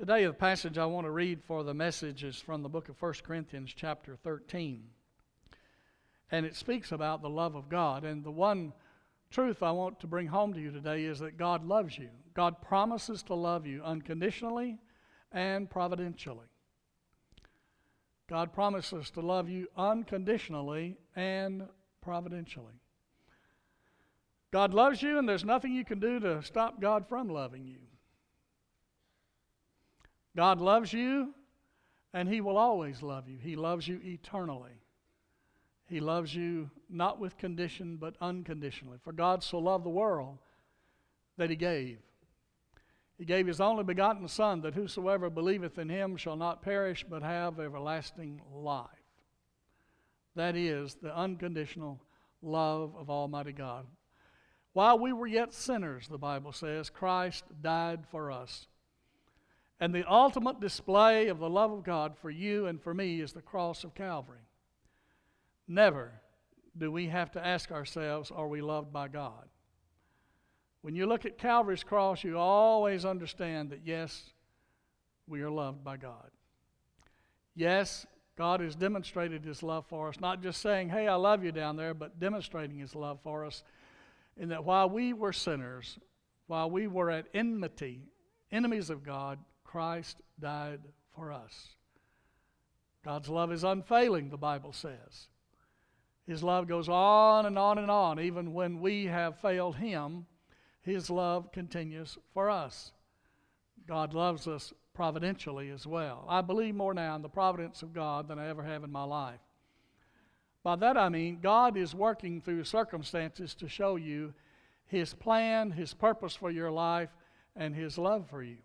Today, the passage I want to read for the message is from the book of 1 Corinthians, chapter 13. And it speaks about the love of God. And the one truth I want to bring home to you today is that God loves you. God promises to love you unconditionally and providentially. God promises to love you unconditionally and providentially. God loves you, and there's nothing you can do to stop God from loving you. God loves you, and He will always love you. He loves you eternally. He loves you not with condition, but unconditionally. For God so loved the world that He gave. He gave His only begotten Son, that whosoever believeth in Him shall not perish, but have everlasting life. That is the unconditional love of Almighty God. While we were yet sinners, the Bible says, Christ died for us. And the ultimate display of the love of God for you and for me is the cross of Calvary. Never do we have to ask ourselves, are we loved by God? When you look at Calvary's cross, you always understand that yes, we are loved by God. Yes, God has demonstrated His love for us, not just saying, hey, I love you down there, but demonstrating His love for us in that while we were sinners, while we were at enmity, enemies of God, Christ died for us. God's love is unfailing, the Bible says. His love goes on and on and on. Even when we have failed Him, His love continues for us. God loves us providentially as well. I believe more now in the providence of God than I ever have in my life. By that I mean God is working through circumstances to show you His plan, His purpose for your life, and His love for you.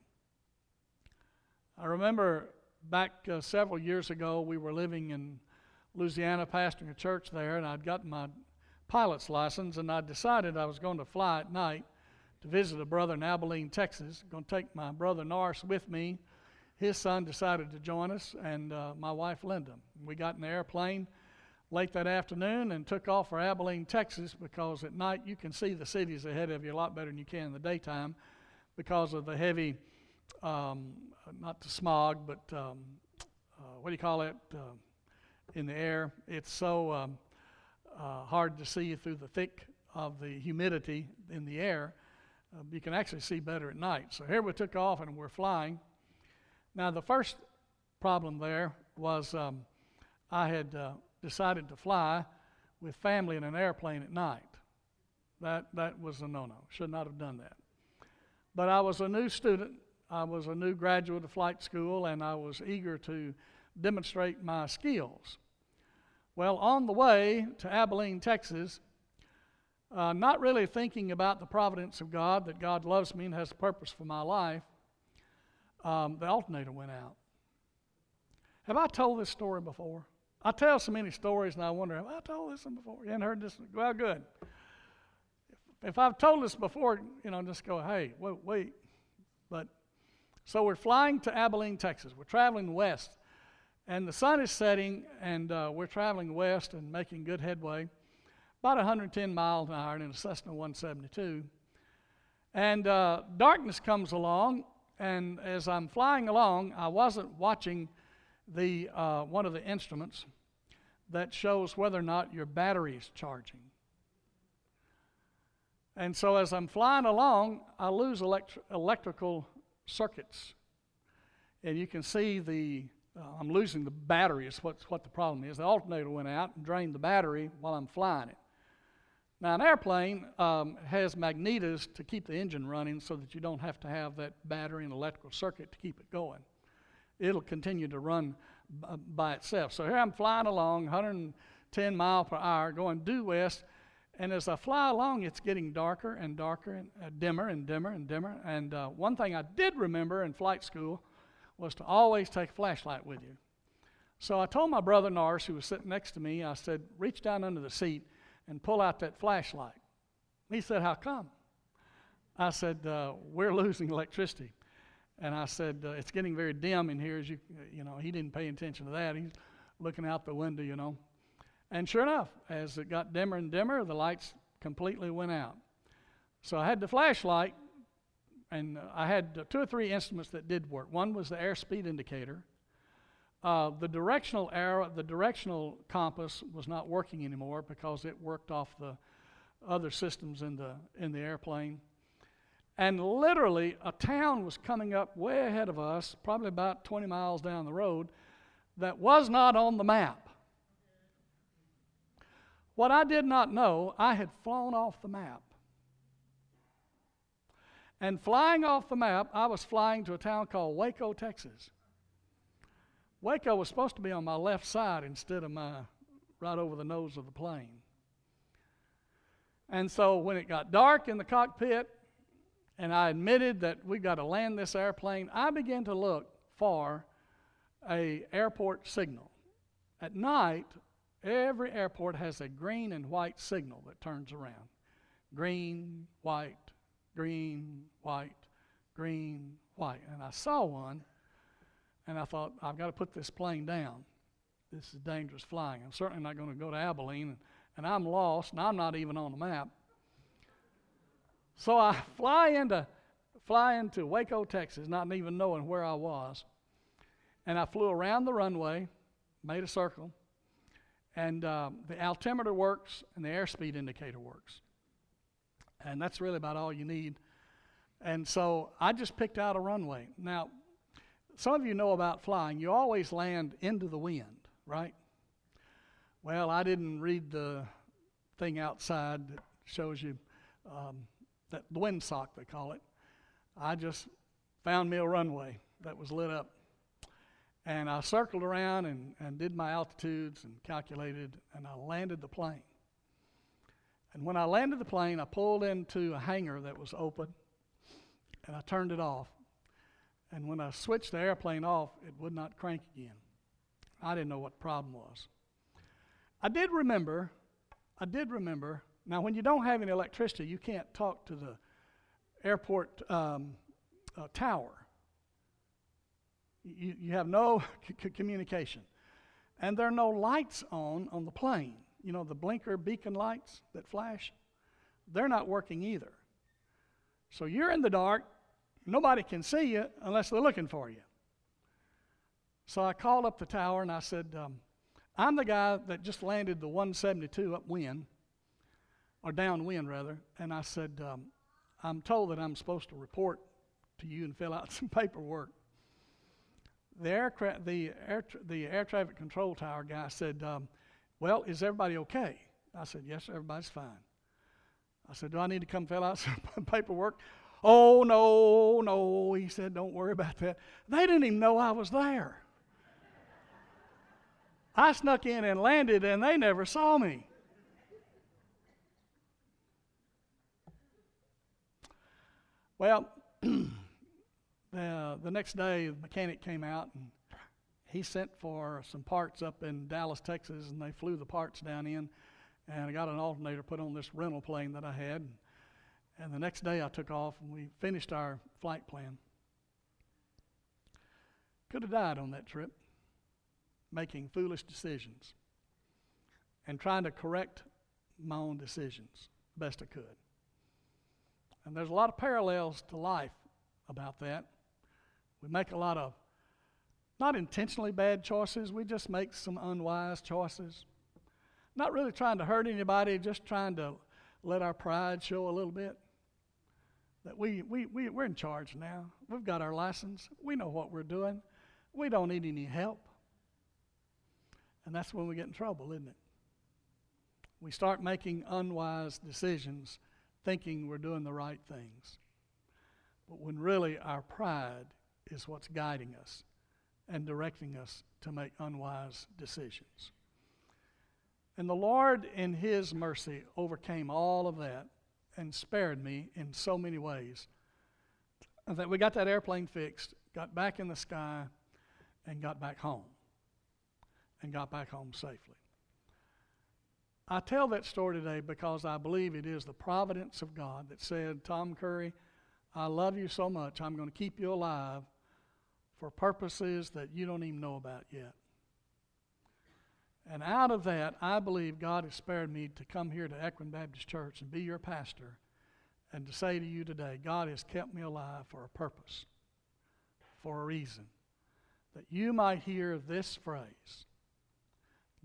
I remember back uh, several years ago, we were living in Louisiana, pastoring a church there, and I'd gotten my pilot's license, and I decided I was going to fly at night to visit a brother in Abilene, Texas. I'm going to take my brother Norris with me. His son decided to join us, and uh, my wife Linda. We got in the airplane late that afternoon and took off for Abilene, Texas, because at night you can see the cities ahead of you a lot better than you can in the daytime because of the heavy, um, not the smog, but um, uh, what do you call it, uh, in the air. It's so um, uh, hard to see through the thick of the humidity in the air. Uh, you can actually see better at night. So here we took off and we're flying. Now, the first problem there was um, I had uh, decided to fly with family in an airplane at night. That, that was a no no. Should not have done that. But I was a new student. I was a new graduate of flight school, and I was eager to demonstrate my skills. Well, on the way to Abilene, Texas, uh, not really thinking about the providence of God, that God loves me and has a purpose for my life, um, the alternator went out. Have I told this story before? I tell so many stories and I wonder, have I told this one before? You haven't heard this? One? Well, good. If, if I've told this before, you know, just go, hey, wait, wait. But so we're flying to Abilene, Texas. We're traveling west. And the sun is setting, and uh, we're traveling west and making good headway, about 110 miles an hour in a Cessna 172. And uh, darkness comes along, and as I'm flying along, I wasn't watching the uh, one of the instruments that shows whether or not your battery is charging. And so as I'm flying along, I lose elect- electrical circuits. And you can see the, uh, I'm losing the battery, is what, what the problem is. The alternator went out and drained the battery while I'm flying it. Now, an airplane um, has magnetos to keep the engine running so that you don't have to have that battery and electrical circuit to keep it going. It'll continue to run by itself. So here I'm flying along, 110 mile per hour, going due west, and as I fly along, it's getting darker and darker and uh, dimmer and dimmer and dimmer. And uh, one thing I did remember in flight school was to always take a flashlight with you. So I told my brother Norris, who was sitting next to me, I said, reach down under the seat and pull out that flashlight. He said, How come? I said, uh, We're losing electricity. And I said, uh, It's getting very dim in here. As you, you know, he didn't pay attention to that. He's looking out the window, you know. And sure enough, as it got dimmer and dimmer, the lights completely went out. So I had the flashlight and I had two or three instruments that did work. One was the airspeed indicator. Uh, the directional arrow, the directional compass was not working anymore because it worked off the other systems in the in the airplane. And literally, a town was coming up way ahead of us, probably about 20 miles down the road, that was not on the map. What I did not know, I had flown off the map. And flying off the map, I was flying to a town called Waco, Texas. Waco was supposed to be on my left side instead of my right over the nose of the plane. And so when it got dark in the cockpit, and I admitted that we got to land this airplane, I began to look for a airport signal. At night, every airport has a green and white signal that turns around. Green, white, green, white, green, white. And I saw one, and I thought, I've got to put this plane down. This is dangerous flying. I'm certainly not going to go to Abilene, and I'm lost, and I'm not even on the map. So I fly into fly into Waco, Texas, not even knowing where I was. And I flew around the runway, made a circle, and um, the altimeter works and the airspeed indicator works. And that's really about all you need. And so I just picked out a runway. Now, some of you know about flying. You always land into the wind, right? Well, I didn't read the thing outside that shows you um, that the windsock they call it. I just found me a runway that was lit up. And I circled around and, and did my altitudes and calculated, and I landed the plane. And when I landed the plane, I pulled into a hangar that was open, and I turned it off. And when I switched the airplane off, it would not crank again. I didn't know what the problem was. I did remember, I did remember now, when you don't have any electricity, you can't talk to the airport um, uh, tower. You, you have no c- communication. And there are no lights on on the plane. You know, the blinker beacon lights that flash, they're not working either. So you're in the dark. Nobody can see you unless they're looking for you. So I called up the tower and I said, um, I'm the guy that just landed the 172 upwind or downwind rather, and I said, um, I'm told that I'm supposed to report to you and fill out some paperwork. The, aircraft, the, air, the air traffic control tower guy said, um, Well, is everybody okay? I said, Yes, everybody's fine. I said, Do I need to come fill out some paperwork? Oh, no, no. He said, Don't worry about that. They didn't even know I was there. I snuck in and landed, and they never saw me. Well, the next day, the mechanic came out and he sent for some parts up in Dallas, Texas, and they flew the parts down in. And I got an alternator put on this rental plane that I had. And the next day I took off and we finished our flight plan. Could have died on that trip, making foolish decisions and trying to correct my own decisions best I could. And there's a lot of parallels to life about that. We make a lot of not intentionally bad choices, we just make some unwise choices. Not really trying to hurt anybody, just trying to let our pride show a little bit. That we, we, we, we're in charge now. We've got our license. We know what we're doing. We don't need any help. And that's when we get in trouble, isn't it? We start making unwise decisions thinking we're doing the right things. But when really our pride is what's guiding us and directing us to make unwise decisions. And the Lord, in His mercy, overcame all of that and spared me in so many ways. That we got that airplane fixed, got back in the sky, and got back home. And got back home safely. I tell that story today because I believe it is the providence of God that said, Tom Curry, I love you so much, I'm going to keep you alive for purposes that you don't even know about yet. And out of that, I believe God has spared me to come here to Ekron Baptist Church and be your pastor and to say to you today, God has kept me alive for a purpose, for a reason, that you might hear this phrase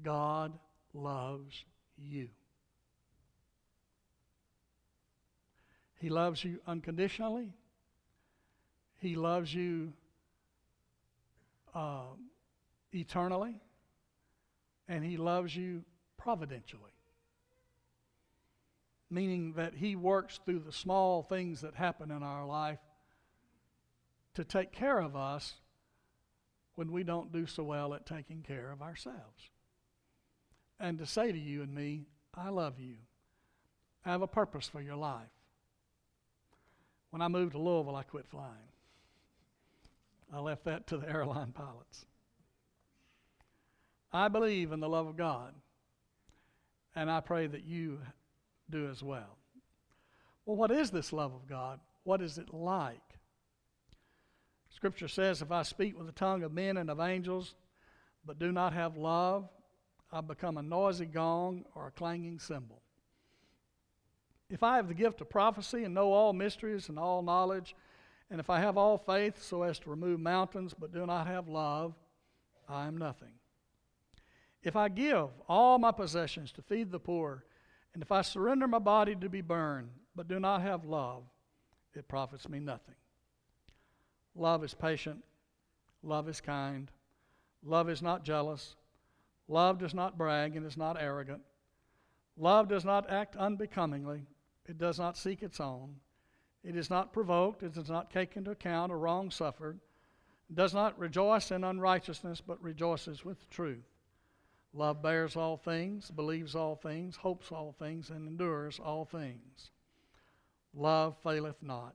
God loves you. He loves you unconditionally. He loves you uh, eternally. And He loves you providentially. Meaning that He works through the small things that happen in our life to take care of us when we don't do so well at taking care of ourselves. And to say to you and me, I love you. I have a purpose for your life. When I moved to Louisville, I quit flying. I left that to the airline pilots. I believe in the love of God, and I pray that you do as well. Well, what is this love of God? What is it like? Scripture says, If I speak with the tongue of men and of angels, but do not have love, I become a noisy gong or a clanging cymbal. If I have the gift of prophecy and know all mysteries and all knowledge, and if I have all faith so as to remove mountains but do not have love, I am nothing. If I give all my possessions to feed the poor, and if I surrender my body to be burned but do not have love, it profits me nothing. Love is patient, love is kind, love is not jealous, love does not brag and is not arrogant, love does not act unbecomingly. It does not seek its own. It is not provoked. It does not take into account a wrong suffered. It does not rejoice in unrighteousness, but rejoices with truth. Love bears all things, believes all things, hopes all things, and endures all things. Love faileth not.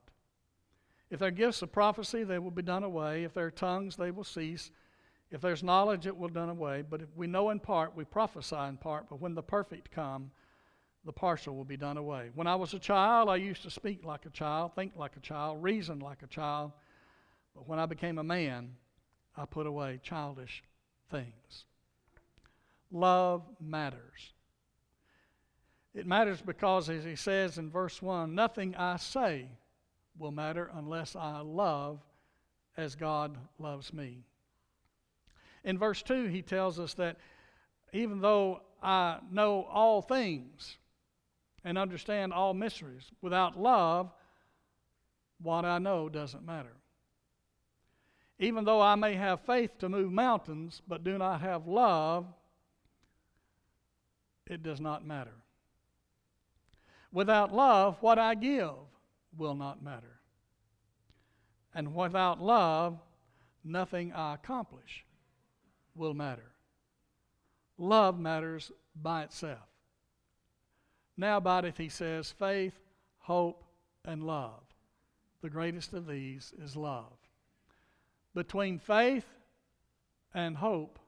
If there are gifts of prophecy, they will be done away. If there are tongues, they will cease. If there's knowledge, it will done away. But if we know in part, we prophesy in part. But when the perfect come, the partial will be done away. When I was a child, I used to speak like a child, think like a child, reason like a child. But when I became a man, I put away childish things. Love matters. It matters because, as he says in verse 1, nothing I say will matter unless I love as God loves me. In verse 2, he tells us that even though I know all things, and understand all mysteries. Without love, what I know doesn't matter. Even though I may have faith to move mountains, but do not have love, it does not matter. Without love, what I give will not matter. And without love, nothing I accomplish will matter. Love matters by itself. Now abideth, he says, faith, hope, and love. The greatest of these is love. Between faith and hope,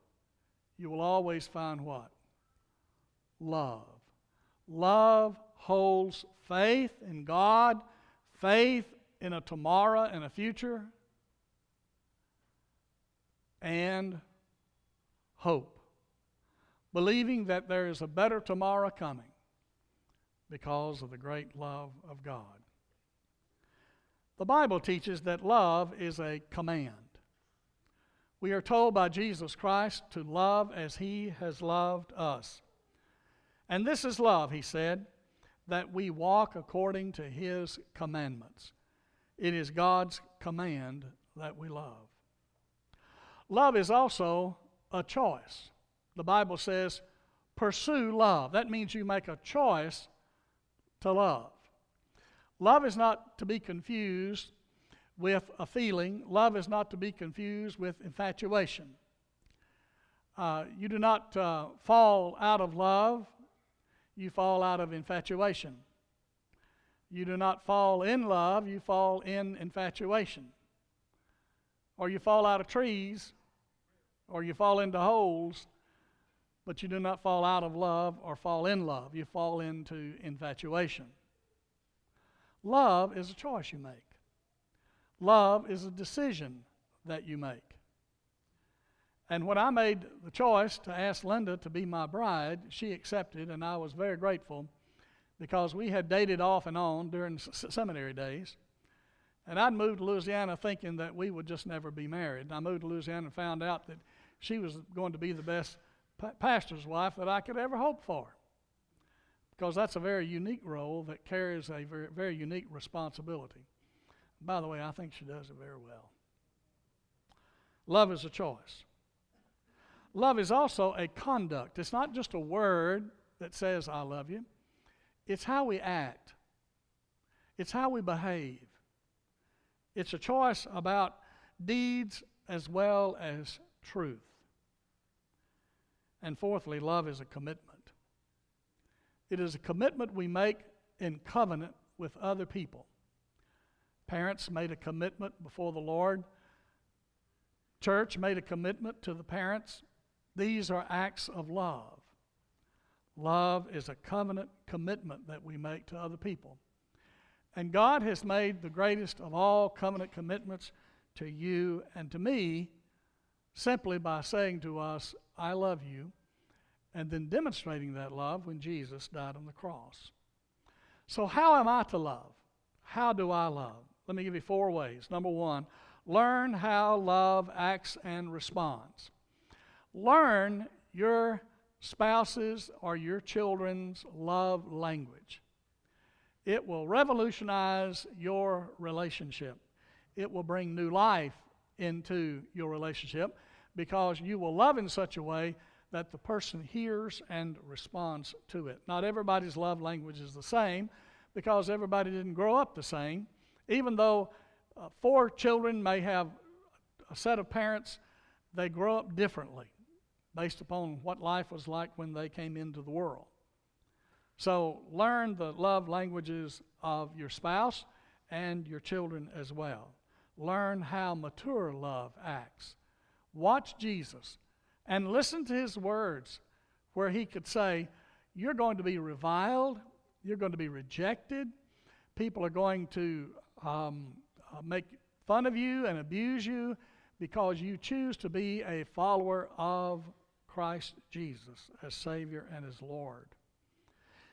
you will always find what? Love. Love holds faith in God, faith in a tomorrow and a future, and hope. Believing that there is a better tomorrow coming because of the great love of God. The Bible teaches that love is a command. We are told by Jesus Christ to love as he has loved us. And this is love, he said, that we walk according to his commandments. It is God's command that we love. Love is also a choice. The Bible says, pursue love. That means you make a choice to love. Love is not to be confused with a feeling, love is not to be confused with infatuation. Uh, you do not uh, fall out of love, you fall out of infatuation. You do not fall in love, you fall in infatuation. Or you fall out of trees, or you fall into holes, but you do not fall out of love or fall in love. You fall into infatuation. Love is a choice you make, love is a decision that you make. And when I made the choice to ask Linda to be my bride, she accepted, and I was very grateful because we had dated off and on during seminary days. And I'd moved to Louisiana thinking that we would just never be married. And I moved to Louisiana and found out that she was going to be the best pa- pastor's wife that I could ever hope for. Because that's a very unique role that carries a very, very unique responsibility. By the way, I think she does it very well. Love is a choice. Love is also a conduct. It's not just a word that says, I love you, it's how we act, it's how we behave. It's a choice about deeds as well as truth. And fourthly, love is a commitment. It is a commitment we make in covenant with other people. Parents made a commitment before the Lord. Church made a commitment to the parents. These are acts of love. Love is a covenant commitment that we make to other people. And God has made the greatest of all covenant commitments to you and to me simply by saying to us, I love you, and then demonstrating that love when Jesus died on the cross. So, how am I to love? How do I love? Let me give you four ways. Number one, learn how love acts and responds. Learn your spouse's or your children's love language. It will revolutionize your relationship. It will bring new life into your relationship because you will love in such a way that the person hears and responds to it. Not everybody's love language is the same because everybody didn't grow up the same. Even though uh, four children may have a set of parents, they grow up differently based upon what life was like when they came into the world. So learn the love languages of your spouse and your children as well. Learn how mature love acts. Watch Jesus and listen to his words where he could say, You're going to be reviled, you're going to be rejected, people are going to um, uh, make fun of you and abuse you because you choose to be a follower of Christ Jesus as Savior and as Lord.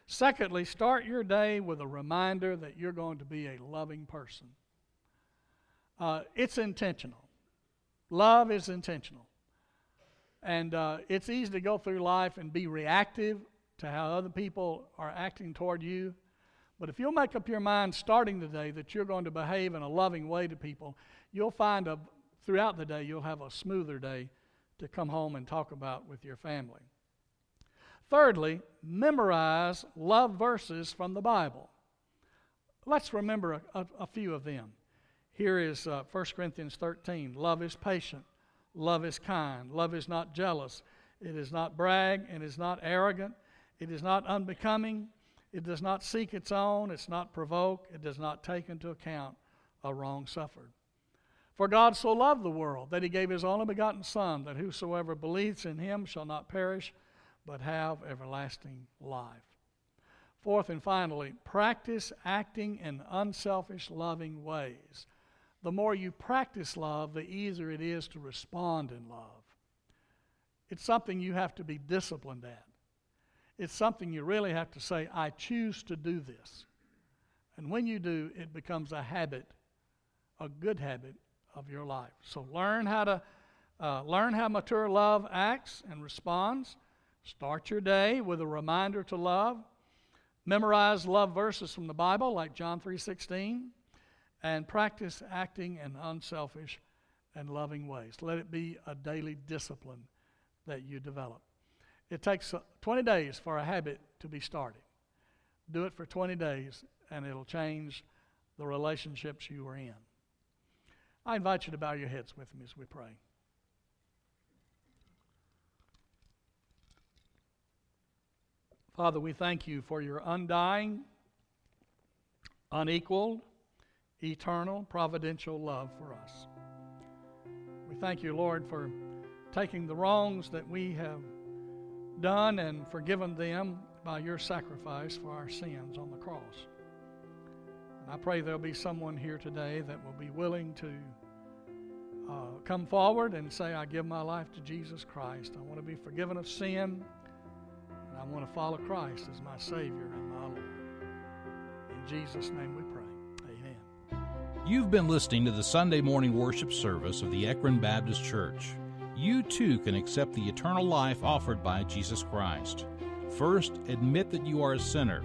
Secondly, start your day with a reminder that you're going to be a loving person. Uh, it's intentional. Love is intentional. And uh, it's easy to go through life and be reactive to how other people are acting toward you. But if you'll make up your mind starting the day that you're going to behave in a loving way to people, you'll find a, throughout the day you'll have a smoother day to come home and talk about with your family. Thirdly, memorize love verses from the Bible. Let's remember a, a, a few of them. Here is uh, 1 Corinthians 13 Love is patient, love is kind, love is not jealous, it is not brag, it is not arrogant, it is not unbecoming, it does not seek its own, it's not provoke, it does not take into account a wrong suffered. For God so loved the world that he gave his only begotten Son, that whosoever believes in him shall not perish, but have everlasting life. Fourth and finally, practice acting in unselfish, loving ways. The more you practice love, the easier it is to respond in love. It's something you have to be disciplined at. It's something you really have to say, I choose to do this. And when you do, it becomes a habit, a good habit of your life. So learn how to uh, learn how mature love acts and responds. Start your day with a reminder to love. Memorize love verses from the Bible, like John 3:16, and practice acting in unselfish and loving ways. Let it be a daily discipline that you develop. It takes uh, 20 days for a habit to be started. Do it for 20 days, and it'll change the relationships you are in. I invite you to bow your heads with me as we pray. Father, we thank you for your undying, unequaled, eternal, providential love for us. We thank you, Lord, for taking the wrongs that we have done and forgiven them by your sacrifice for our sins on the cross. And I pray there'll be someone here today that will be willing to uh, come forward and say, I give my life to Jesus Christ. I want to be forgiven of sin, and I want to follow Christ as my Savior and my Lord. In Jesus' name we. You've been listening to the Sunday morning worship service of the Ekron Baptist Church. You too can accept the eternal life offered by Jesus Christ. First, admit that you are a sinner.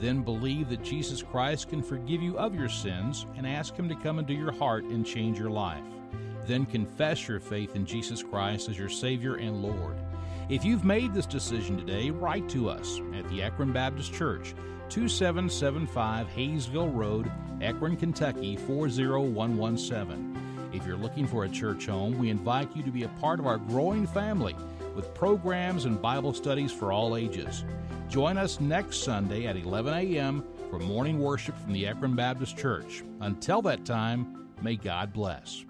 Then believe that Jesus Christ can forgive you of your sins and ask Him to come into your heart and change your life. Then confess your faith in Jesus Christ as your Savior and Lord. If you've made this decision today, write to us at the Ekron Baptist Church, 2775 Hayesville Road, Ekron, Kentucky 40117. If you're looking for a church home, we invite you to be a part of our growing family with programs and Bible studies for all ages. Join us next Sunday at 11 a.m. for morning worship from the Ekron Baptist Church. Until that time, may God bless.